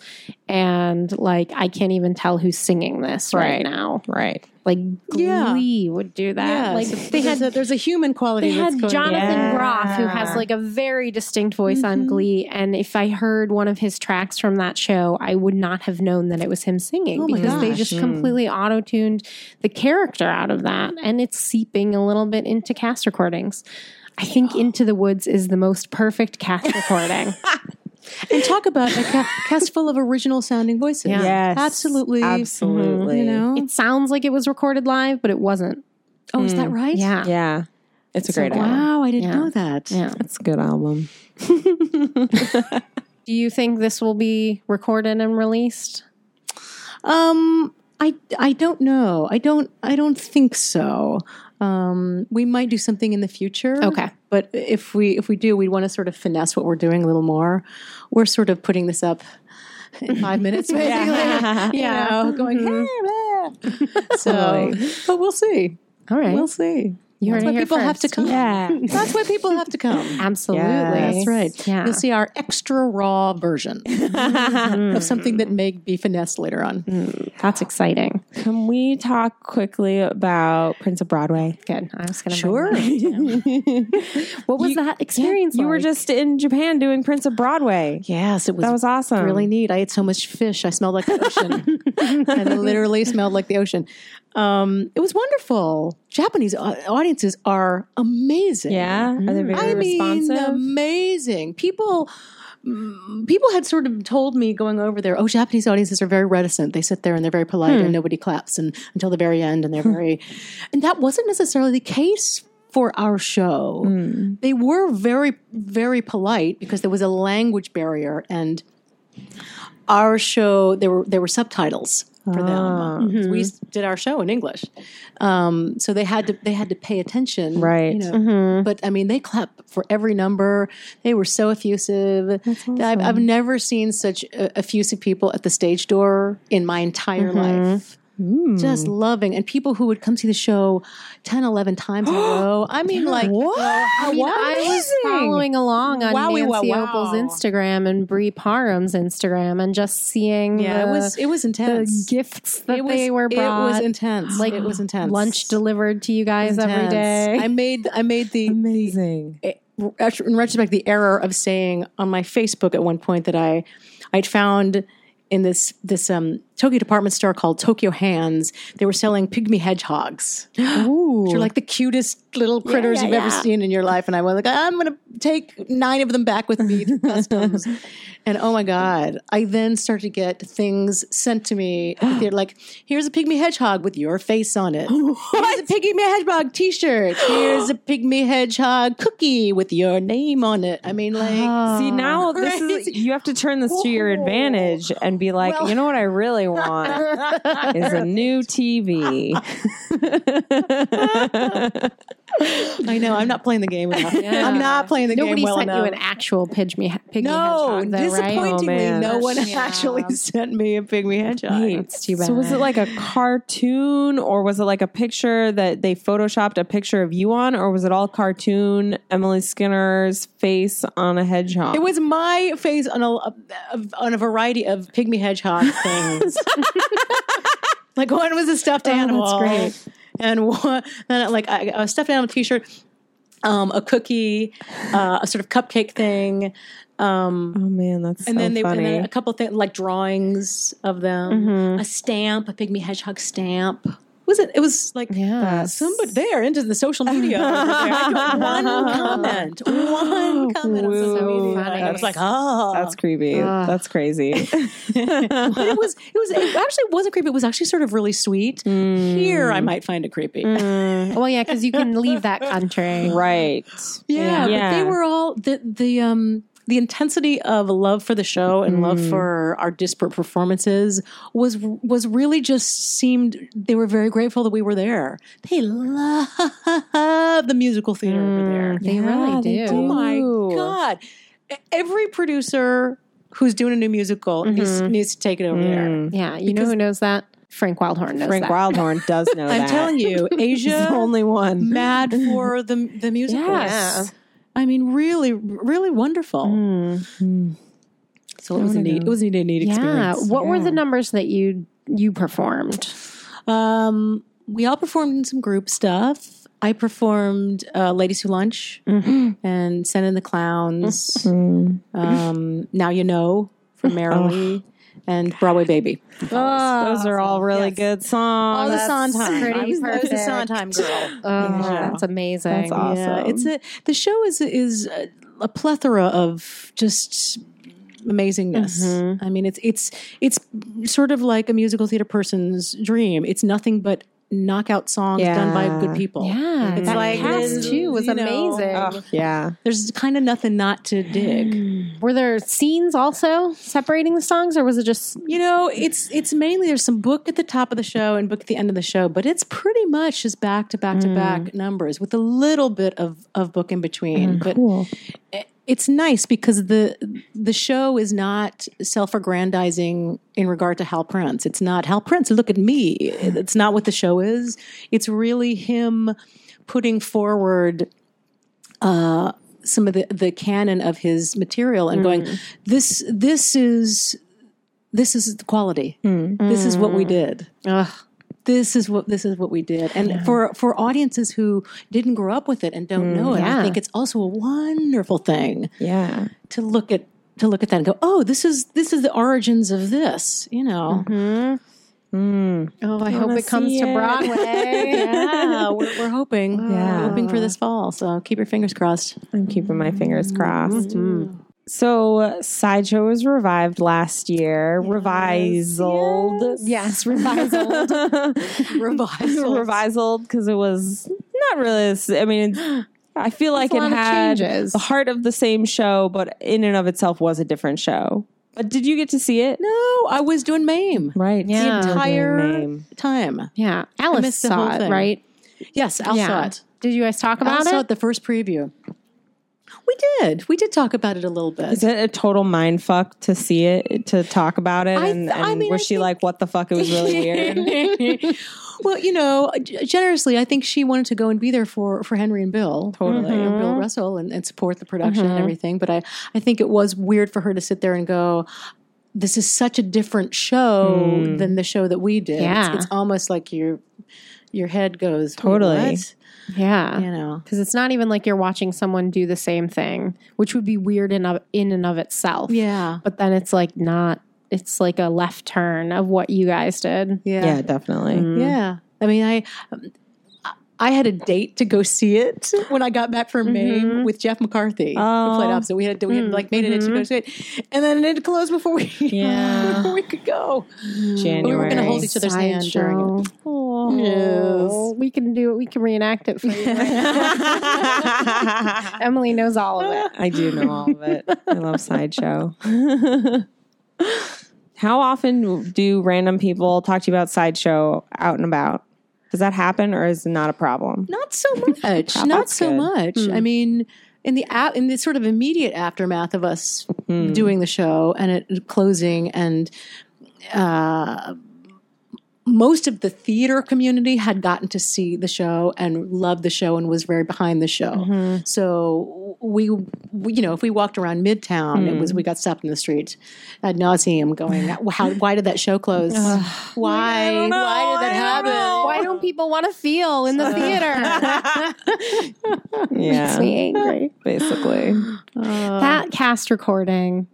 [SPEAKER 2] and, like, I can't even tell who's singing this right,
[SPEAKER 1] Right.
[SPEAKER 2] now.
[SPEAKER 1] Right.
[SPEAKER 2] Like,
[SPEAKER 4] Yeah.
[SPEAKER 2] Glee would do that.
[SPEAKER 4] yeah,
[SPEAKER 2] Like, they
[SPEAKER 4] there's
[SPEAKER 2] had
[SPEAKER 4] a, there's a human quality.
[SPEAKER 2] they had
[SPEAKER 4] going
[SPEAKER 2] Jonathan
[SPEAKER 1] Yeah.
[SPEAKER 2] Groff, who has like a very distinct voice
[SPEAKER 4] Mm-hmm.
[SPEAKER 2] on Glee. And if I heard one of his tracks from that show, I would not have known that it was him singing
[SPEAKER 4] Oh my
[SPEAKER 2] because they
[SPEAKER 4] gosh.
[SPEAKER 2] just completely auto tuned the character out of that. And it's seeping a little bit into cast recordings. I think Into the Woods is the most perfect cast recording.
[SPEAKER 4] and talk about a ca- cast full of original sounding voices.
[SPEAKER 2] Yeah.
[SPEAKER 1] Yes.
[SPEAKER 4] absolutely,
[SPEAKER 1] Absolutely.
[SPEAKER 4] You know,
[SPEAKER 2] it sounds like it was recorded live, but it wasn't.
[SPEAKER 4] oh, is that right?
[SPEAKER 2] Yeah.
[SPEAKER 1] Yeah. It's a great album.
[SPEAKER 4] Wow, I didn't
[SPEAKER 2] Yeah.
[SPEAKER 4] know that.
[SPEAKER 2] Yeah.
[SPEAKER 1] It's a good album.
[SPEAKER 2] Do you think this will be recorded and released?
[SPEAKER 4] Um, I I don't know. I don't I don't think so. Um, we might do something in the future.
[SPEAKER 2] Okay.
[SPEAKER 4] but if we if we do, we'd want to sort of finesse what we're doing a little more. We're sort of putting this up in five minutes, basically. You know, going hey, so, but we'll see.
[SPEAKER 2] All right.
[SPEAKER 4] We'll see.
[SPEAKER 2] You
[SPEAKER 4] That's
[SPEAKER 2] heard it
[SPEAKER 4] why
[SPEAKER 2] here
[SPEAKER 4] people have to come.
[SPEAKER 1] Yeah.
[SPEAKER 4] That's why people have to come.
[SPEAKER 2] Absolutely.
[SPEAKER 1] Yes.
[SPEAKER 4] That's right.
[SPEAKER 2] Yeah.
[SPEAKER 4] You'll see our extra raw version mm-hmm. of something that may be finessed later on. Mm.
[SPEAKER 2] That's exciting.
[SPEAKER 1] Can we talk quickly about Prince of Broadway?
[SPEAKER 2] Good. I was going to
[SPEAKER 4] Sure.
[SPEAKER 2] What was that experience?
[SPEAKER 1] You were just in Japan doing Prince of Broadway.
[SPEAKER 4] Yes, it was,
[SPEAKER 1] That was awesome.
[SPEAKER 4] really neat. I ate so much fish. I smelled like the ocean. I literally smelled like the ocean. Um, it was wonderful. Japanese audiences are amazing.
[SPEAKER 1] Yeah. Are they very
[SPEAKER 4] I mean, amazing. People mm, people had sort of told me going over there, oh, Japanese audiences are very reticent. They sit there and they're very polite and nobody claps and until the very end and they're very and that wasn't necessarily the case for our show. They were very, very polite because there was a language barrier and our show there were there were subtitles for them. We did our show in English, um, so they had to they had to pay attention,
[SPEAKER 1] Right.
[SPEAKER 4] You know, but I mean, they clapped for every number. They were so effusive. I've, I've never seen such uh, effusive people at the stage door in my entire life. Just loving, and people who would come see the show 10, 11 times in a row. I mean, like,
[SPEAKER 1] What?
[SPEAKER 2] I mean, I was following along on
[SPEAKER 4] Wowie,
[SPEAKER 2] Nancy
[SPEAKER 4] wow,
[SPEAKER 2] Opel's
[SPEAKER 4] wow.
[SPEAKER 2] Instagram and Brie Parham's Instagram, and just seeing
[SPEAKER 4] yeah,
[SPEAKER 2] the,
[SPEAKER 4] it was it was
[SPEAKER 2] the
[SPEAKER 4] intense.
[SPEAKER 2] gifts that
[SPEAKER 4] was,
[SPEAKER 2] they were brought.
[SPEAKER 4] It was intense.
[SPEAKER 2] Like
[SPEAKER 4] it was intense.
[SPEAKER 2] lunch delivered to you guys every day.
[SPEAKER 4] I made I made the
[SPEAKER 1] Amazing.
[SPEAKER 4] in retrospect the error of saying on my Facebook at one point that I I'd found in this this um, Tokyo department store called Tokyo Hands they were selling pygmy hedgehogs. Which are like the cutest little critters you've ever seen in your life. And I was like, I'm going to take nine of them back with me through customs. and oh my God, I then started to get things sent to me. They're like, here's a pygmy hedgehog with your face on it. Here's a pygmy hedgehog t shirt. Here's a pygmy hedgehog cookie with your name on it. I mean, like,
[SPEAKER 1] See now, this is you have to turn this to your advantage and be like, you know what I really want is a new TV.
[SPEAKER 4] I know, I'm not playing the game enough. I'm not playing the
[SPEAKER 2] Nobody
[SPEAKER 4] game well.
[SPEAKER 2] Nobody sent
[SPEAKER 4] enough.
[SPEAKER 2] you an actual pygmy, pygmy
[SPEAKER 4] no,
[SPEAKER 2] hedgehog, though, right?
[SPEAKER 4] disappointingly,
[SPEAKER 1] Oh,
[SPEAKER 4] no one
[SPEAKER 2] Yeah.
[SPEAKER 4] actually sent me a pygmy hedgehog.
[SPEAKER 2] It's too bad.
[SPEAKER 1] So was it like a cartoon, or was it like a picture that they photoshopped a picture of you on, or was it all cartoon? Emily Skinner's face on a hedgehog.
[SPEAKER 4] It was my face on a on a variety of pygmy hedgehog things. like one was a stuffed oh, animal, That's
[SPEAKER 2] great.
[SPEAKER 4] And one then like a, a stuffed animal T-shirt, um, a cookie, uh, a sort of cupcake thing, um,
[SPEAKER 1] oh man, that's
[SPEAKER 4] and
[SPEAKER 1] so
[SPEAKER 4] then they
[SPEAKER 1] funny.
[SPEAKER 4] and then a couple things like drawings of them, a stamp, a pygmy hedgehog stamp. Was it? It was like uh,
[SPEAKER 2] Yeah.
[SPEAKER 4] somebody there into the social media. there. One comment, one oh, comment on social
[SPEAKER 1] Woo.
[SPEAKER 4] media. I was like, oh,
[SPEAKER 1] That's creepy. Ah. That's crazy.
[SPEAKER 4] it was it was it actually wasn't creepy. It was actually sort of really sweet. Mm. Here, I might find it creepy. Mm.
[SPEAKER 2] well, yeah, because you can leave that country.
[SPEAKER 1] right.
[SPEAKER 4] Yeah,
[SPEAKER 1] Yeah.
[SPEAKER 4] but they were all the the um the intensity of love for the show and love mm. for our disparate performances was was really just seemed they were very grateful that we were there. They love the musical theater over mm. there.
[SPEAKER 2] They really do.
[SPEAKER 4] Oh my god! Every producer who's doing a new musical mm-hmm. needs, needs to take it over there. Mm.
[SPEAKER 2] Yeah, you know who knows that? Frank Wildhorn knows
[SPEAKER 1] Frank
[SPEAKER 2] that.
[SPEAKER 1] Wildhorn does know
[SPEAKER 4] I'm
[SPEAKER 1] that.
[SPEAKER 4] telling you,
[SPEAKER 1] He's the
[SPEAKER 4] Asia
[SPEAKER 1] only one.
[SPEAKER 4] mad for the the musical.
[SPEAKER 1] Yes.
[SPEAKER 4] I mean, really, really wonderful. So it was a neat. It was a neat, neat
[SPEAKER 2] Yeah.
[SPEAKER 4] experience.
[SPEAKER 2] What were the numbers that you you performed?
[SPEAKER 4] Um, we all performed in some group stuff. I performed uh, "Ladies Who Lunch" and "Send in the Clowns." Um, now you know from Merrily and Broadway Baby.
[SPEAKER 1] Those are oh, all really good songs.
[SPEAKER 4] All the Sondheim.
[SPEAKER 2] pretty
[SPEAKER 4] I was, I was a. Sondheim girl.
[SPEAKER 2] Oh, that's amazing.
[SPEAKER 1] That's awesome.
[SPEAKER 4] Yeah, it's a the show is is a, a plethora of just amazingness. Mm-hmm. I mean, it's it's it's sort of like a musical theater person's dream. It's nothing but knockout songs done by good people.
[SPEAKER 2] Yeah,
[SPEAKER 4] It's
[SPEAKER 2] that
[SPEAKER 4] like,
[SPEAKER 2] cast too was
[SPEAKER 4] you know,
[SPEAKER 2] amazing.
[SPEAKER 1] Oh, yeah.
[SPEAKER 4] There's kind of nothing not to dig. Hmm.
[SPEAKER 2] Were there scenes also separating the songs, or was it just
[SPEAKER 4] You know, it's it's mainly there's some book at the top of the show and book at the end of the show, but it's pretty much just back to back to hmm. back numbers with a little bit of of book in between. Hmm, but i- it's nice because the the show is not self-aggrandizing in regard to Hal Prince. It's not Hal Prince, look at me. It's not what the show is. It's really him putting forward uh, some of the, the canon of his material and going, mm. this this is this is the quality. Mm. This is what we mm. did.
[SPEAKER 2] Ugh.
[SPEAKER 4] This is what this is what we did. And for for audiences who didn't grow up with it and don't mm, know it,
[SPEAKER 2] yeah.
[SPEAKER 4] I think it's also a wonderful thing
[SPEAKER 1] Yeah.
[SPEAKER 4] to look at to look at that and go, oh, this is this is the origins of this. You know, mm-hmm. mm.
[SPEAKER 2] Oh, I hope it comes
[SPEAKER 1] see
[SPEAKER 2] to. Broadway.
[SPEAKER 4] yeah, we're, we're hoping,
[SPEAKER 1] Yeah.
[SPEAKER 4] hoping for this fall. So keep your fingers crossed.
[SPEAKER 1] I'm keeping my fingers mm-hmm. crossed. So, uh, Sideshow was revived last year. Revisaled.
[SPEAKER 2] yes, revisal.
[SPEAKER 4] Revival.
[SPEAKER 1] Revisaled because it was not really. I mean, I feel like it had the heart of the same show, but in and of itself was a different show. But did you get to see it?
[SPEAKER 4] No, I was doing MAME.
[SPEAKER 1] Right.
[SPEAKER 2] Yeah.
[SPEAKER 4] The entire
[SPEAKER 1] Mame.
[SPEAKER 4] time.
[SPEAKER 2] yeah, Alice
[SPEAKER 4] missed
[SPEAKER 2] saw it, right?
[SPEAKER 4] Yes, Al saw it.
[SPEAKER 2] Did you guys talk
[SPEAKER 4] Al
[SPEAKER 2] about
[SPEAKER 4] saw
[SPEAKER 2] it?
[SPEAKER 4] it the first preview. We did. We did talk about it a little bit.
[SPEAKER 1] Is it a total mind fuck to see it, to talk about it?
[SPEAKER 4] I
[SPEAKER 1] And,
[SPEAKER 4] I
[SPEAKER 1] and
[SPEAKER 4] mean,
[SPEAKER 1] was
[SPEAKER 4] I
[SPEAKER 1] she
[SPEAKER 4] think-
[SPEAKER 1] like, what the fuck? It was really weird.
[SPEAKER 4] well, you know, generously, I think she wanted to go and be there for, for Henry and Bill,
[SPEAKER 1] Totally.
[SPEAKER 4] you know, Bill
[SPEAKER 2] Mm-hmm.
[SPEAKER 4] Russell, and, and support the production and everything. But I, I think it was weird for her to sit there and go, "This is such a different show than the show that we did." It's-
[SPEAKER 2] Yeah.
[SPEAKER 4] it's, almost like your your head goes
[SPEAKER 1] Totally.
[SPEAKER 4] what?"
[SPEAKER 2] Yeah.
[SPEAKER 4] You know,
[SPEAKER 2] Because it's not even like you're watching someone do the same thing, which would be weird in, of, in and of itself.
[SPEAKER 4] yeah,
[SPEAKER 2] But then it's like not, it's like a left turn of what you guys did.
[SPEAKER 4] yeah,
[SPEAKER 1] yeah, definitely.
[SPEAKER 2] Mm-hmm.
[SPEAKER 4] Yeah. I mean, I I had a date to go see it when I got back from mm-hmm. Maine with Jeff McCarthy, who played oh. opposite. We had we had mm-hmm. like made it to go mm-hmm. see it, and then it closed before we
[SPEAKER 1] Yeah.
[SPEAKER 4] before we could go.
[SPEAKER 1] January.
[SPEAKER 4] We were going to hold each other's hand during it.
[SPEAKER 2] Oh, we can do it. We can reenact it for you. Emily knows all of it.
[SPEAKER 1] I do know all of it. I love Sideshow. How often do random people talk to you about Sideshow out and about? Does that happen or is it not a problem?
[SPEAKER 4] Not so much. not so
[SPEAKER 1] good.
[SPEAKER 4] much. I mean, in the a- in the sort of immediate aftermath of us doing the show and it closing and uh, most of the theater community had gotten to see the show and loved the show and was very behind the show. So we, we, you know, if we walked around Midtown, it was we got stopped in the street ad nauseum, going, "How? Why did that show close? why? Why did that happen?
[SPEAKER 2] Why don't people want to feel in the theater?
[SPEAKER 1] Yeah.
[SPEAKER 2] Makes me angry.
[SPEAKER 1] Basically.
[SPEAKER 2] that cast recording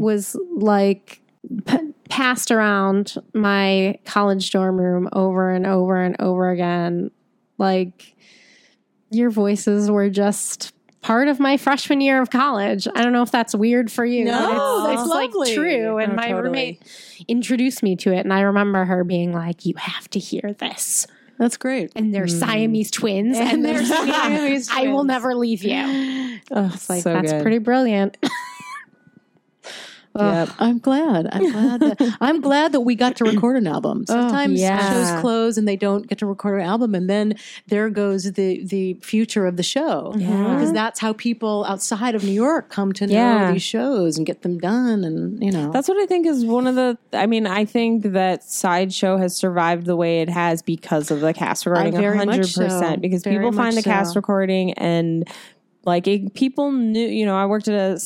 [SPEAKER 2] was like p- passed around my college dorm room over and over and over again. Like your voices were just part of my freshman year of college. I don't know if that's weird for you.
[SPEAKER 4] No,
[SPEAKER 2] but it's, it's like true. And
[SPEAKER 1] Oh,
[SPEAKER 2] my
[SPEAKER 1] totally.
[SPEAKER 2] roommate introduced me to it, and I remember her being like, "You have to hear this."
[SPEAKER 4] That's great.
[SPEAKER 2] And they're mm. Siamese twins, and, they're
[SPEAKER 4] Siamese
[SPEAKER 2] I will never leave you.
[SPEAKER 1] Oh,
[SPEAKER 2] It's like
[SPEAKER 1] so
[SPEAKER 2] that's
[SPEAKER 1] good.
[SPEAKER 2] pretty brilliant.
[SPEAKER 1] Yep.
[SPEAKER 4] I'm glad. I'm glad. That, I'm glad that we got to record an album. Oh, Sometimes
[SPEAKER 2] yeah.
[SPEAKER 4] shows close and they don't get to record an album, and then there goes the the future of the show.
[SPEAKER 1] Yeah.
[SPEAKER 4] Because that's how people outside of New York come to know
[SPEAKER 1] Yeah.
[SPEAKER 4] these shows and get them done, and you know.
[SPEAKER 1] That's what I think is one of the. I mean, I think that Sideshow has survived the way it has because of the cast uh, recording,
[SPEAKER 4] very
[SPEAKER 1] hundred
[SPEAKER 4] so.
[SPEAKER 1] percent. Because
[SPEAKER 4] Very
[SPEAKER 1] people find the
[SPEAKER 4] much
[SPEAKER 1] cast recording and like it, people knew. You know, I worked at a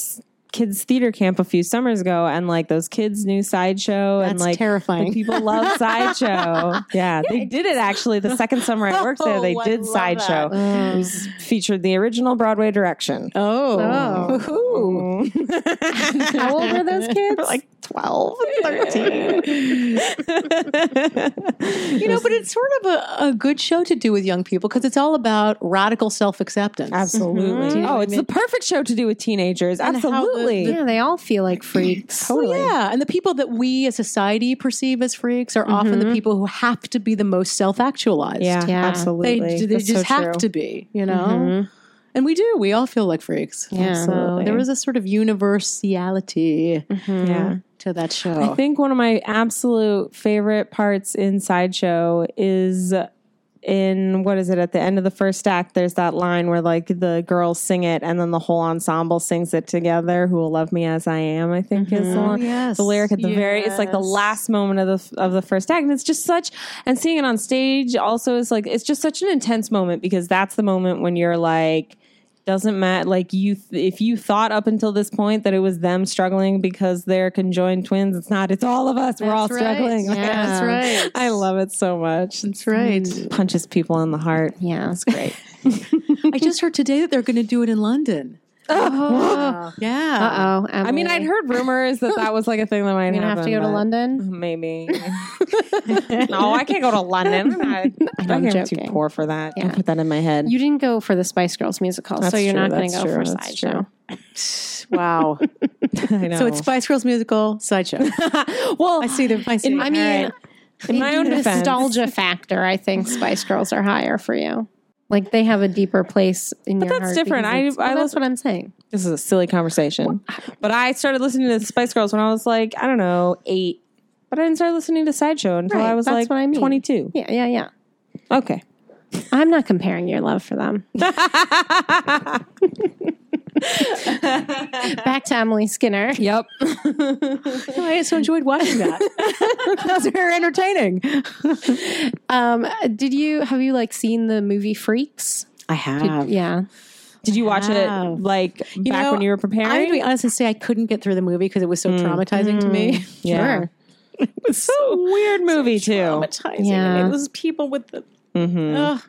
[SPEAKER 1] kids theater camp a few summers ago, and like those kids knew Sideshow, and like
[SPEAKER 4] terrifying.
[SPEAKER 1] people love Sideshow. yeah, they did it actually. The second summer I worked there, they
[SPEAKER 4] Oh,
[SPEAKER 1] did Sideshow. It was featured the original Broadway direction.
[SPEAKER 4] oh,
[SPEAKER 2] Oh. How old were those kids?
[SPEAKER 1] like 12 13
[SPEAKER 4] you know, but it's sort of a, a good show to do with young people because it's all about radical self acceptance.
[SPEAKER 1] Absolutely. Oh, it's the perfect show to do with teenagers.
[SPEAKER 4] And how the-
[SPEAKER 1] Absolutely.
[SPEAKER 2] yeah, they all feel like freaks.
[SPEAKER 4] Well, yeah, and the people that we as society perceive as freaks are often the mm-hmm. people who have to be the most self actualized.
[SPEAKER 1] yeah,
[SPEAKER 2] Yeah.
[SPEAKER 1] absolutely.
[SPEAKER 4] they
[SPEAKER 1] That's
[SPEAKER 4] just
[SPEAKER 1] so
[SPEAKER 4] have to be, you know. Mm-hmm. And we do. We all feel like freaks.
[SPEAKER 2] Yeah.
[SPEAKER 4] So there was a sort of universality mm-hmm.
[SPEAKER 1] Yeah.
[SPEAKER 4] to that show.
[SPEAKER 1] I think one of my absolute favorite parts in Sideshow is in what is it at the end of the first act there's that line where like the girls sing it and then the whole ensemble sings it together who will love me as i am i think is the, mm-hmm. line-
[SPEAKER 4] yes.
[SPEAKER 1] the lyric at the very it's like the last moment of the of the first act and it's just such and seeing it on stage also is like it's just such an intense moment because that's the moment when you're like doesn't matter like you th- if you thought up until this point that it was them struggling because they're conjoined twins it's not it's all of us we're all
[SPEAKER 4] That's right.
[SPEAKER 1] struggling Like,
[SPEAKER 2] Yeah.
[SPEAKER 4] That's right.
[SPEAKER 1] i love it so much
[SPEAKER 4] That's right.
[SPEAKER 1] punches people in the heart
[SPEAKER 2] Yeah.
[SPEAKER 1] it's great
[SPEAKER 4] I just heard today that they're going to do it in London.
[SPEAKER 2] Oh.
[SPEAKER 4] Yeah.
[SPEAKER 2] Uh oh.
[SPEAKER 1] i mean i'd heard rumors that that was like a thing that might
[SPEAKER 2] You're gonna
[SPEAKER 1] happen
[SPEAKER 2] have to go to
[SPEAKER 1] but
[SPEAKER 2] London.
[SPEAKER 1] maybe no i can't go to london i'm,
[SPEAKER 2] I'm
[SPEAKER 1] I'm too
[SPEAKER 2] joking.
[SPEAKER 1] poor for that
[SPEAKER 2] Yeah.
[SPEAKER 1] don't put that in my head
[SPEAKER 2] You didn't go for the Spice Girls musical, so you're
[SPEAKER 1] true,
[SPEAKER 2] not going to
[SPEAKER 1] that's
[SPEAKER 2] go
[SPEAKER 1] true,
[SPEAKER 2] for
[SPEAKER 1] that's
[SPEAKER 2] sideshow.
[SPEAKER 4] Wow.
[SPEAKER 1] I know.
[SPEAKER 4] so it's Spice Girls musical sideshow.
[SPEAKER 1] well
[SPEAKER 4] I see the. I see.
[SPEAKER 2] I mean,
[SPEAKER 1] in my own defense
[SPEAKER 2] nostalgia factor, I think Spice Girls are higher for you. Like they have a deeper place in your life.
[SPEAKER 1] But that's
[SPEAKER 2] heart.
[SPEAKER 1] different.
[SPEAKER 2] because
[SPEAKER 1] I-
[SPEAKER 2] it's-
[SPEAKER 1] I
[SPEAKER 2] well, that's
[SPEAKER 1] listen-
[SPEAKER 2] what I'm saying.
[SPEAKER 1] this is a silly conversation. But I started listening to the Spice Girls when I was like, I don't know, eight. But I didn't start listening to Sideshow until
[SPEAKER 2] Right,
[SPEAKER 1] I was
[SPEAKER 2] that's
[SPEAKER 1] like
[SPEAKER 2] what I mean.
[SPEAKER 1] 22.
[SPEAKER 2] Yeah, yeah, yeah.
[SPEAKER 1] Okay.
[SPEAKER 2] I'm not comparing your love for them. Back to Emily Skinner.
[SPEAKER 1] Yep.
[SPEAKER 4] Oh, I so enjoyed watching that. That's very entertaining.
[SPEAKER 2] Um, did you have you like seen the movie Freaks?
[SPEAKER 4] I have.
[SPEAKER 2] Yeah.
[SPEAKER 1] Did you watch
[SPEAKER 4] Wow.
[SPEAKER 1] it like back
[SPEAKER 4] know,
[SPEAKER 1] when you were preparing?
[SPEAKER 4] I'm going to be honest and say I couldn't get through the movie because it was so mm, traumatizing to me. Mm.
[SPEAKER 1] yeah.
[SPEAKER 2] Sure.
[SPEAKER 1] was so weird movie too.
[SPEAKER 4] Traumatizing.
[SPEAKER 2] Yeah.
[SPEAKER 4] And it was people with the. Mm-hmm. Ugh.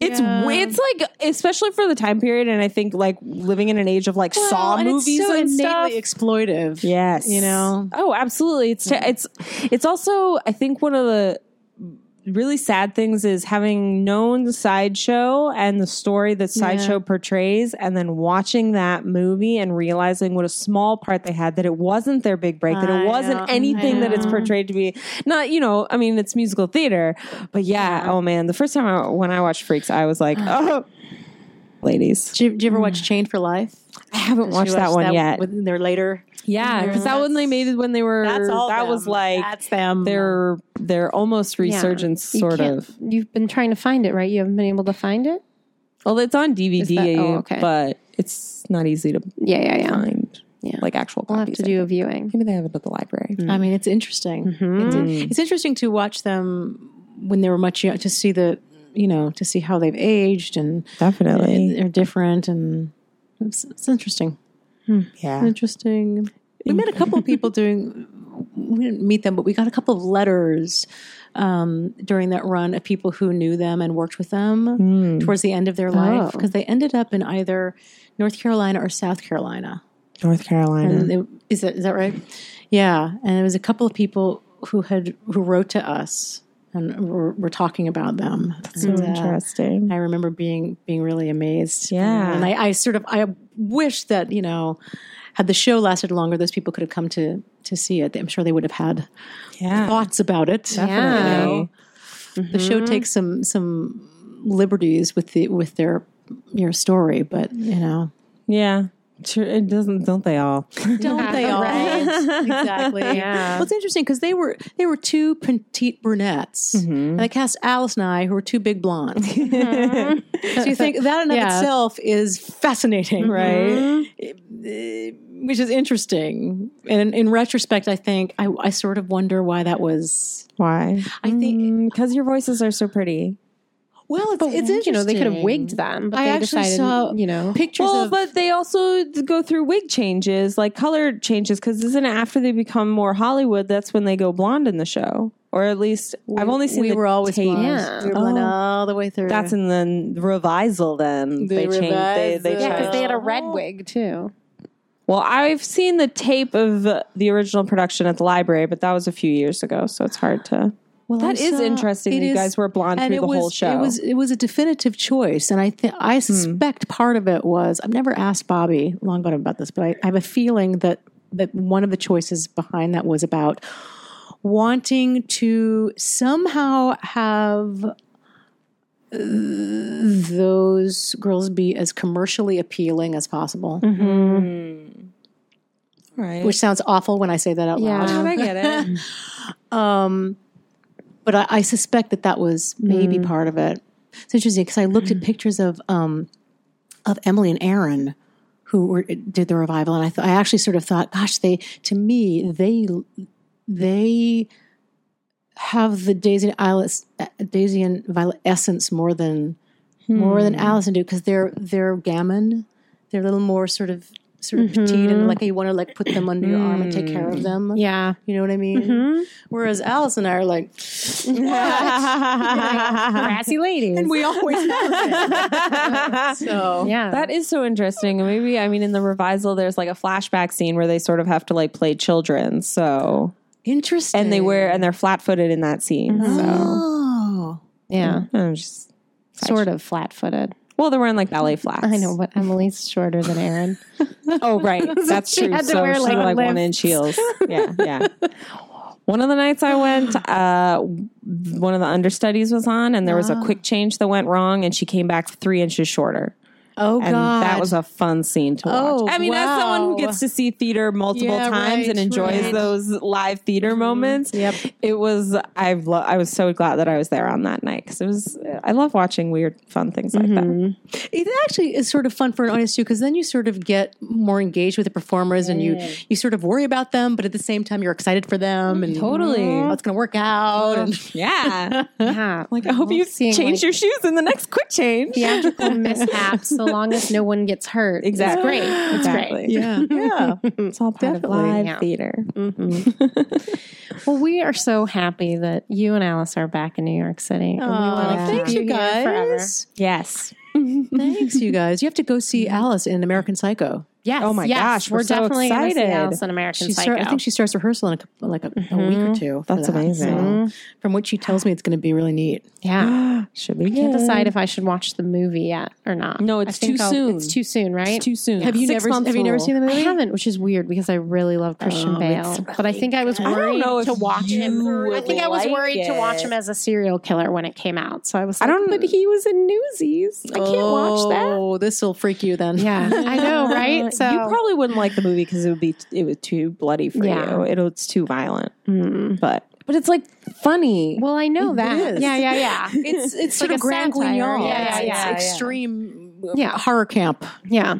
[SPEAKER 1] It's
[SPEAKER 4] Yeah.
[SPEAKER 1] it's like especially for the time period, and I think like living in an age of like Saw
[SPEAKER 4] and
[SPEAKER 1] movies
[SPEAKER 4] it's so
[SPEAKER 1] and stuff.
[SPEAKER 4] exploitive.
[SPEAKER 1] Yes,
[SPEAKER 4] You know?
[SPEAKER 1] Oh, absolutely. It's it's it's also I think one of the really sad things is having known the sideshow and the story that sideshow portrays and then watching that movie and realizing what a small part they had that it wasn't their big break that it wasn't
[SPEAKER 4] know,
[SPEAKER 1] anything that it's portrayed to be. Not you know i mean it's musical theater but yeah, oh man the first time I, when i watched freaks i was like oh ladies.
[SPEAKER 4] Did you, did you ever watch Chained for Life?
[SPEAKER 1] i haven't watched that one yet.
[SPEAKER 4] With their later.
[SPEAKER 1] Yeah because that one they made it when they were
[SPEAKER 4] That's all.
[SPEAKER 1] that
[SPEAKER 4] them.
[SPEAKER 1] was like
[SPEAKER 4] that's them.
[SPEAKER 1] their their almost resurgence
[SPEAKER 2] You
[SPEAKER 1] sort of
[SPEAKER 2] You've been trying to find it, right? You haven't been able to find it?
[SPEAKER 1] well it's on dvd
[SPEAKER 2] that- oh, okay.
[SPEAKER 1] but it's not easy to
[SPEAKER 2] Yeah, yeah, yeah.
[SPEAKER 1] find
[SPEAKER 2] Yeah.
[SPEAKER 1] like actual
[SPEAKER 2] We'll have to do a viewing.
[SPEAKER 1] maybe they have it at the library
[SPEAKER 4] I mm. mean, it's interesting. It's, mm-hmm. mm. it's interesting to watch them when they were much young to see the, you know, to see how they've aged and
[SPEAKER 1] definitely
[SPEAKER 4] they're different and it's, it's interesting. Hmm.
[SPEAKER 1] yeah
[SPEAKER 4] Interesting. We met a couple of people doing. We didn't meet them, but we got a couple of letters um, during that run of people who knew them and worked with them towards the end of their life
[SPEAKER 2] Oh.
[SPEAKER 4] because they ended up in either North Carolina or South Carolina.
[SPEAKER 1] north carolina
[SPEAKER 4] they, is that is that right? Yeah, and it was a couple of people who had who wrote to us and were, were talking about them.
[SPEAKER 1] So
[SPEAKER 4] And, uh,
[SPEAKER 1] interesting.
[SPEAKER 4] I remember being being really amazed.
[SPEAKER 1] Yeah.
[SPEAKER 4] and I, I sort of I wish that you know had the show lasted longer, those people could have come to to see it. I'm sure they would have had
[SPEAKER 1] Yeah.
[SPEAKER 4] thoughts about it.
[SPEAKER 2] Yeah.
[SPEAKER 4] You know? The show mm-hmm. takes some some liberties with the with their your story, but you know,
[SPEAKER 1] Yeah. Sure, it doesn't, don't they all?
[SPEAKER 4] don't they all? exactly.
[SPEAKER 2] Yeah.
[SPEAKER 4] Well, it's interesting because they were they were two petite brunettes, mm-hmm. and they cast Alice and I, who were two big blondes. so you think that in of itself is fascinating,
[SPEAKER 1] right?
[SPEAKER 4] Which is interesting. And in, in retrospect, I think I, I sort of wonder why that was.
[SPEAKER 1] Why?
[SPEAKER 4] I think mm,
[SPEAKER 1] Because your voices are so pretty.
[SPEAKER 4] Well, it's, it's interesting.
[SPEAKER 2] you know, they could have wigged them, but
[SPEAKER 4] I
[SPEAKER 2] they
[SPEAKER 4] actually
[SPEAKER 2] decided,
[SPEAKER 4] saw
[SPEAKER 2] you know,
[SPEAKER 4] pictures
[SPEAKER 1] Well,
[SPEAKER 4] of
[SPEAKER 1] but they also go through wig changes, like color changes, because isn't it after they become more Hollywood, that's when they go blonde in the show? Or at least I've only seen
[SPEAKER 4] we
[SPEAKER 1] the
[SPEAKER 4] were always
[SPEAKER 1] tape.
[SPEAKER 4] blonde.
[SPEAKER 2] Yeah.
[SPEAKER 4] We were blonde
[SPEAKER 1] Oh.
[SPEAKER 4] all the way through.
[SPEAKER 1] That's in the revisal. Then
[SPEAKER 4] The
[SPEAKER 1] they changed. They, they
[SPEAKER 2] yeah, because they had a red wig too.
[SPEAKER 1] Well, I've seen the tape of the original production at the library, but that was a few years ago, so it's hard to.
[SPEAKER 4] Well,
[SPEAKER 1] That
[SPEAKER 4] I
[SPEAKER 1] is
[SPEAKER 4] saw-
[SPEAKER 1] interesting
[SPEAKER 4] it
[SPEAKER 1] that you
[SPEAKER 4] is-
[SPEAKER 1] guys were blonde through the
[SPEAKER 4] was,
[SPEAKER 1] whole show. Hmm.
[SPEAKER 4] It was it was a definitive choice, and I think I suspect part of it was I've never asked Bobby Longbottom about this, but I, I have a feeling that that one of the choices behind that was about wanting to somehow have uh, those girls be as commercially appealing as possible.
[SPEAKER 1] Mm-hmm. right.
[SPEAKER 4] Which sounds awful when I say that out
[SPEAKER 2] Yeah.
[SPEAKER 4] loud.
[SPEAKER 1] I get it.
[SPEAKER 4] Um, but I, I suspect that that was maybe part of it. It's interesting because I looked at pictures of um, of Emily and Erin who were, did the revival, and I th- I actually sort of thought, gosh, they to me they they have the Daisy and Alice, Daisy and Violet essence more than more than Allison do because they're they're gamine, they're a little more sort of sort of petite and mm-hmm. like you want to like put them under your arm and take care of them. Mm.
[SPEAKER 2] Yeah.
[SPEAKER 4] You know what I mean? Mm-hmm. Whereas Alice and I are like,
[SPEAKER 2] Brassy ladies.
[SPEAKER 4] And we always. So
[SPEAKER 2] yeah.
[SPEAKER 1] That is so interesting. And Maybe I mean in the revisal there's like a flashback scene where they sort of have to like play children. So
[SPEAKER 4] interesting.
[SPEAKER 1] and they wear and they're flat footed in that scene. So
[SPEAKER 4] oh,
[SPEAKER 2] yeah. Mm.
[SPEAKER 1] I'm just
[SPEAKER 2] Sort of flat footed.
[SPEAKER 1] Well, they're wearing like ballet flats.
[SPEAKER 2] I know, but Emily's shorter than Erin.
[SPEAKER 1] Oh, right. That's
[SPEAKER 2] she
[SPEAKER 1] true.
[SPEAKER 2] had to
[SPEAKER 1] so
[SPEAKER 2] wear,
[SPEAKER 1] she
[SPEAKER 2] like,
[SPEAKER 1] wore, like one inch heels. Yeah, yeah. One of the nights I went, uh, one of the understudies was on, and there was a quick change that went wrong, and she came back three inches shorter.
[SPEAKER 4] Oh
[SPEAKER 1] And
[SPEAKER 4] god,
[SPEAKER 1] that was a fun scene to watch.
[SPEAKER 4] Oh,
[SPEAKER 1] I mean, as someone who gets to see theater multiple
[SPEAKER 4] Yeah,
[SPEAKER 1] times
[SPEAKER 4] right,
[SPEAKER 1] and enjoys
[SPEAKER 4] right. Mm-hmm.
[SPEAKER 1] those live theater moments,
[SPEAKER 4] Yep.
[SPEAKER 1] it was. I've lo- I was so glad that I was there on that night because it was. I love watching weird, fun things like
[SPEAKER 4] Mm-hmm.
[SPEAKER 1] that.
[SPEAKER 4] It actually is sort of fun for an audience too, because then you sort of get more engaged with the performers, and you you sort of worry about them, but at the same time you're excited for them, and
[SPEAKER 1] Totally.
[SPEAKER 4] oh, it's going to work out. And
[SPEAKER 1] Yeah.
[SPEAKER 2] Yeah.
[SPEAKER 1] Like I hope you change
[SPEAKER 2] like,
[SPEAKER 1] your shoes in the next quick change.
[SPEAKER 2] theatrical mishaps so long as no one gets hurt.
[SPEAKER 1] Exactly.
[SPEAKER 2] It's great. It's
[SPEAKER 1] Exactly.
[SPEAKER 2] great.
[SPEAKER 4] yeah, yeah.
[SPEAKER 1] It's all part
[SPEAKER 4] Definitely.
[SPEAKER 1] of live
[SPEAKER 2] Yeah.
[SPEAKER 1] theater. Mm-hmm.
[SPEAKER 2] Well, we are so happy that you and Alice are back in New York City. Oh, we want to
[SPEAKER 4] thanks,
[SPEAKER 2] keep
[SPEAKER 4] you
[SPEAKER 2] you forever.
[SPEAKER 4] guys.
[SPEAKER 1] Yes.
[SPEAKER 4] Thanks, you guys. You have to go see mm-hmm. Alice in American Psycho.
[SPEAKER 2] Yes.
[SPEAKER 1] Oh my
[SPEAKER 2] yes,
[SPEAKER 1] gosh, we're
[SPEAKER 2] we're,
[SPEAKER 1] so
[SPEAKER 2] definitely going to see
[SPEAKER 1] excited.
[SPEAKER 2] Alice in American
[SPEAKER 4] She
[SPEAKER 2] Psycho.
[SPEAKER 4] start, I think she starts rehearsal in a, like a, a week or mm-hmm. two.
[SPEAKER 1] That's
[SPEAKER 4] that.
[SPEAKER 1] amazing.
[SPEAKER 4] So, from what she tells me, it's going to be really neat.
[SPEAKER 2] yeah.
[SPEAKER 1] Should be
[SPEAKER 2] Can't decide if I should watch the movie yet or not.
[SPEAKER 1] No, it's too
[SPEAKER 2] I'll-
[SPEAKER 1] soon.
[SPEAKER 2] It's too soon, right?
[SPEAKER 1] It's too soon.
[SPEAKER 4] Have you
[SPEAKER 1] Six
[SPEAKER 4] never? Have you never seen the movie?
[SPEAKER 2] I haven't, which is weird because I really love oh, Christian
[SPEAKER 4] Oh,
[SPEAKER 2] Bale.
[SPEAKER 4] it's
[SPEAKER 2] But I think I was
[SPEAKER 1] I don't
[SPEAKER 2] worried
[SPEAKER 1] know
[SPEAKER 2] to watch him. I think I was
[SPEAKER 1] like
[SPEAKER 2] worried to watch him as a serial killer when it came out. So I was
[SPEAKER 1] I don't-
[SPEAKER 2] but he was in Newsies. I can't watch that.
[SPEAKER 4] Oh, this will freak you then.
[SPEAKER 2] Yeah, I know, right? So
[SPEAKER 1] you probably wouldn't like the movie because it would be it was too bloody for
[SPEAKER 2] Yeah.
[SPEAKER 1] you. It, it's too violent. Mm. But but it's like funny.
[SPEAKER 2] well, I know that.
[SPEAKER 4] is.
[SPEAKER 2] Yeah, yeah, yeah.
[SPEAKER 4] It's it's sort
[SPEAKER 2] like
[SPEAKER 4] of
[SPEAKER 2] a
[SPEAKER 4] Grand. Guignol.
[SPEAKER 2] Yeah,
[SPEAKER 4] It's-
[SPEAKER 2] yeah,
[SPEAKER 4] it's
[SPEAKER 2] yeah, yeah.
[SPEAKER 4] extreme uh,
[SPEAKER 2] Yeah.
[SPEAKER 4] horror camp.
[SPEAKER 2] Yeah.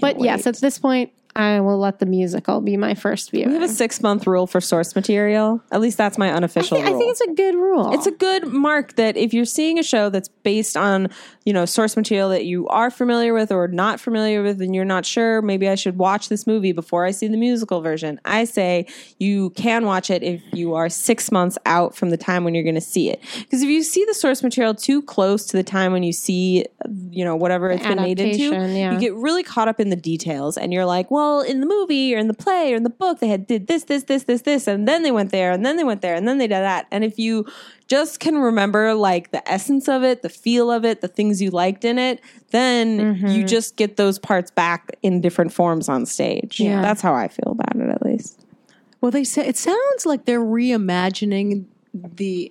[SPEAKER 2] But
[SPEAKER 1] wait.
[SPEAKER 2] yes, at this point, I will let the musical be my first view.
[SPEAKER 1] we have a six month rule for source material. At least that's my
[SPEAKER 2] I
[SPEAKER 1] unofficial
[SPEAKER 2] think, I think it's a good rule.
[SPEAKER 1] it's a good mark that if you're seeing a show that's based on you know source material that you are familiar with or not familiar with and you're not sure maybe i should watch this movie before i see the musical version i say you can watch it if you are six months out from the time when you're going to see it because if you see the source material too close to the time when you see you know whatever it's been made into
[SPEAKER 2] yeah.
[SPEAKER 1] you get really caught up in the details and you're like well well, in the movie or in the play or in the book, they had did this, this, this, this, this, and then they went there, and then they went there, and then they did that. And if you just can remember like the essence of it, the feel of it, the things you liked in it, then you just get those parts back in different forms on stage.
[SPEAKER 2] Yeah.
[SPEAKER 1] That's how I feel about it, at least.
[SPEAKER 4] Well, they say it sounds like they're reimagining the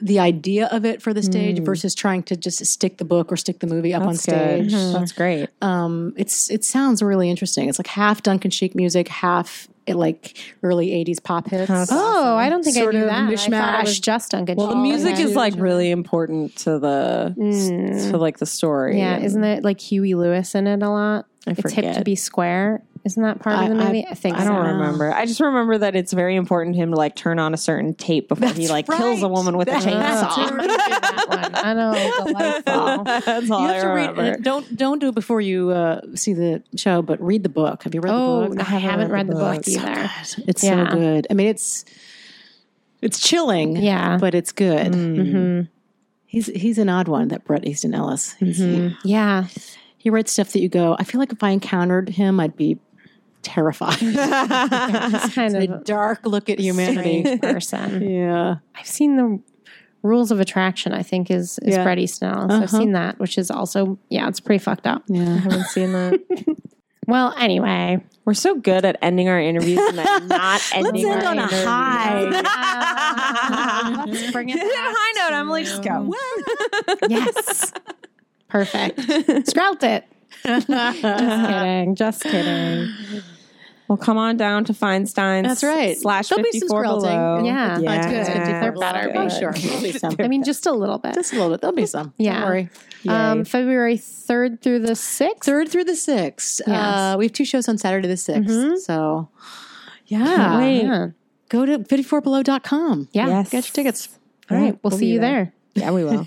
[SPEAKER 4] the idea of it for the stage versus trying to just stick the book or stick the movie up on
[SPEAKER 1] That's good.
[SPEAKER 4] stage.
[SPEAKER 1] That's great.
[SPEAKER 4] Um, it's it sounds really interesting. It's like half Duncan Sheik music, half Eh, like early '80s pop hits.
[SPEAKER 2] Oh, I don't think
[SPEAKER 4] Sort
[SPEAKER 2] I knew
[SPEAKER 4] of
[SPEAKER 2] that. I thought it was
[SPEAKER 4] mishmash.
[SPEAKER 2] just Duncan.
[SPEAKER 1] Well, the music is like really important to the mm. to like the story.
[SPEAKER 2] Yeah,
[SPEAKER 1] And-
[SPEAKER 2] isn't it like Huey Lewis in it a lot?
[SPEAKER 1] I
[SPEAKER 2] it's hip to be square. Isn't that part of the movie? I, think so.
[SPEAKER 1] I don't
[SPEAKER 2] so.
[SPEAKER 1] remember. I just remember that it's very important to him to like turn on a certain tape before he
[SPEAKER 4] That's
[SPEAKER 1] like kills a woman with a
[SPEAKER 4] That's
[SPEAKER 1] chainsaw.
[SPEAKER 2] that one. I know, delightful.
[SPEAKER 1] That's all
[SPEAKER 4] You
[SPEAKER 1] I
[SPEAKER 4] have to read.
[SPEAKER 1] remember.
[SPEAKER 4] uh, Don't don't do it before you uh, see the show, but read the book. Have you read
[SPEAKER 2] Oh,
[SPEAKER 4] the book?
[SPEAKER 2] I haven't read the book
[SPEAKER 4] So
[SPEAKER 2] either.
[SPEAKER 4] good. It's
[SPEAKER 2] Yeah.
[SPEAKER 4] so good. I mean, it's it's chilling.
[SPEAKER 2] Yeah.
[SPEAKER 4] but it's good.
[SPEAKER 2] Mm-hmm.
[SPEAKER 4] He's he's an odd one, that Bret Easton Ellis. He's- he,
[SPEAKER 2] Yeah,
[SPEAKER 4] he writes stuff that you go. I feel like if I encountered him, I'd be terrified.
[SPEAKER 2] it's kind
[SPEAKER 4] a
[SPEAKER 2] of a
[SPEAKER 4] dark look at humanity.
[SPEAKER 2] person.
[SPEAKER 4] Yeah.
[SPEAKER 2] I've seen the Rules of Attraction. I think is is
[SPEAKER 4] Yeah.
[SPEAKER 2] Bret Easton Ellis. I've uh-huh. seen that, which is also yeah, it's pretty fucked up.
[SPEAKER 4] Yeah.
[SPEAKER 1] I haven't seen that.
[SPEAKER 2] Well, anyway,
[SPEAKER 1] We're so good at ending our interviews and then not ending
[SPEAKER 4] end
[SPEAKER 1] our
[SPEAKER 4] on a
[SPEAKER 1] interviews.
[SPEAKER 4] high.
[SPEAKER 2] let's bring it
[SPEAKER 1] Hit a
[SPEAKER 2] back.
[SPEAKER 1] high note, Emily. Just go.
[SPEAKER 2] Yes, perfect. Scrout it. just kidding. Just kidding.
[SPEAKER 1] Well, come on down to Feinstein's.
[SPEAKER 4] That's right.
[SPEAKER 1] Slash
[SPEAKER 4] There'll be some
[SPEAKER 1] 54 below.
[SPEAKER 2] Yeah.
[SPEAKER 1] yeah.
[SPEAKER 2] That's good. They're better,
[SPEAKER 4] I'm sure. There'll be some.
[SPEAKER 2] I mean, just a little bit.
[SPEAKER 4] just a little bit. There'll be some.
[SPEAKER 2] Yeah.
[SPEAKER 4] Don't worry.
[SPEAKER 2] Um, February third through the sixth.
[SPEAKER 4] Third through the sixth. Uh, we have two shows on Saturday the 6th So, yeah.
[SPEAKER 1] wait.
[SPEAKER 2] Yeah.
[SPEAKER 4] Go to 54below.com.
[SPEAKER 2] Yeah.
[SPEAKER 1] Yes.
[SPEAKER 4] Get your tickets.
[SPEAKER 2] All right. We'll,
[SPEAKER 1] We'll
[SPEAKER 2] see you
[SPEAKER 1] there.
[SPEAKER 2] there.
[SPEAKER 1] Yeah, we will.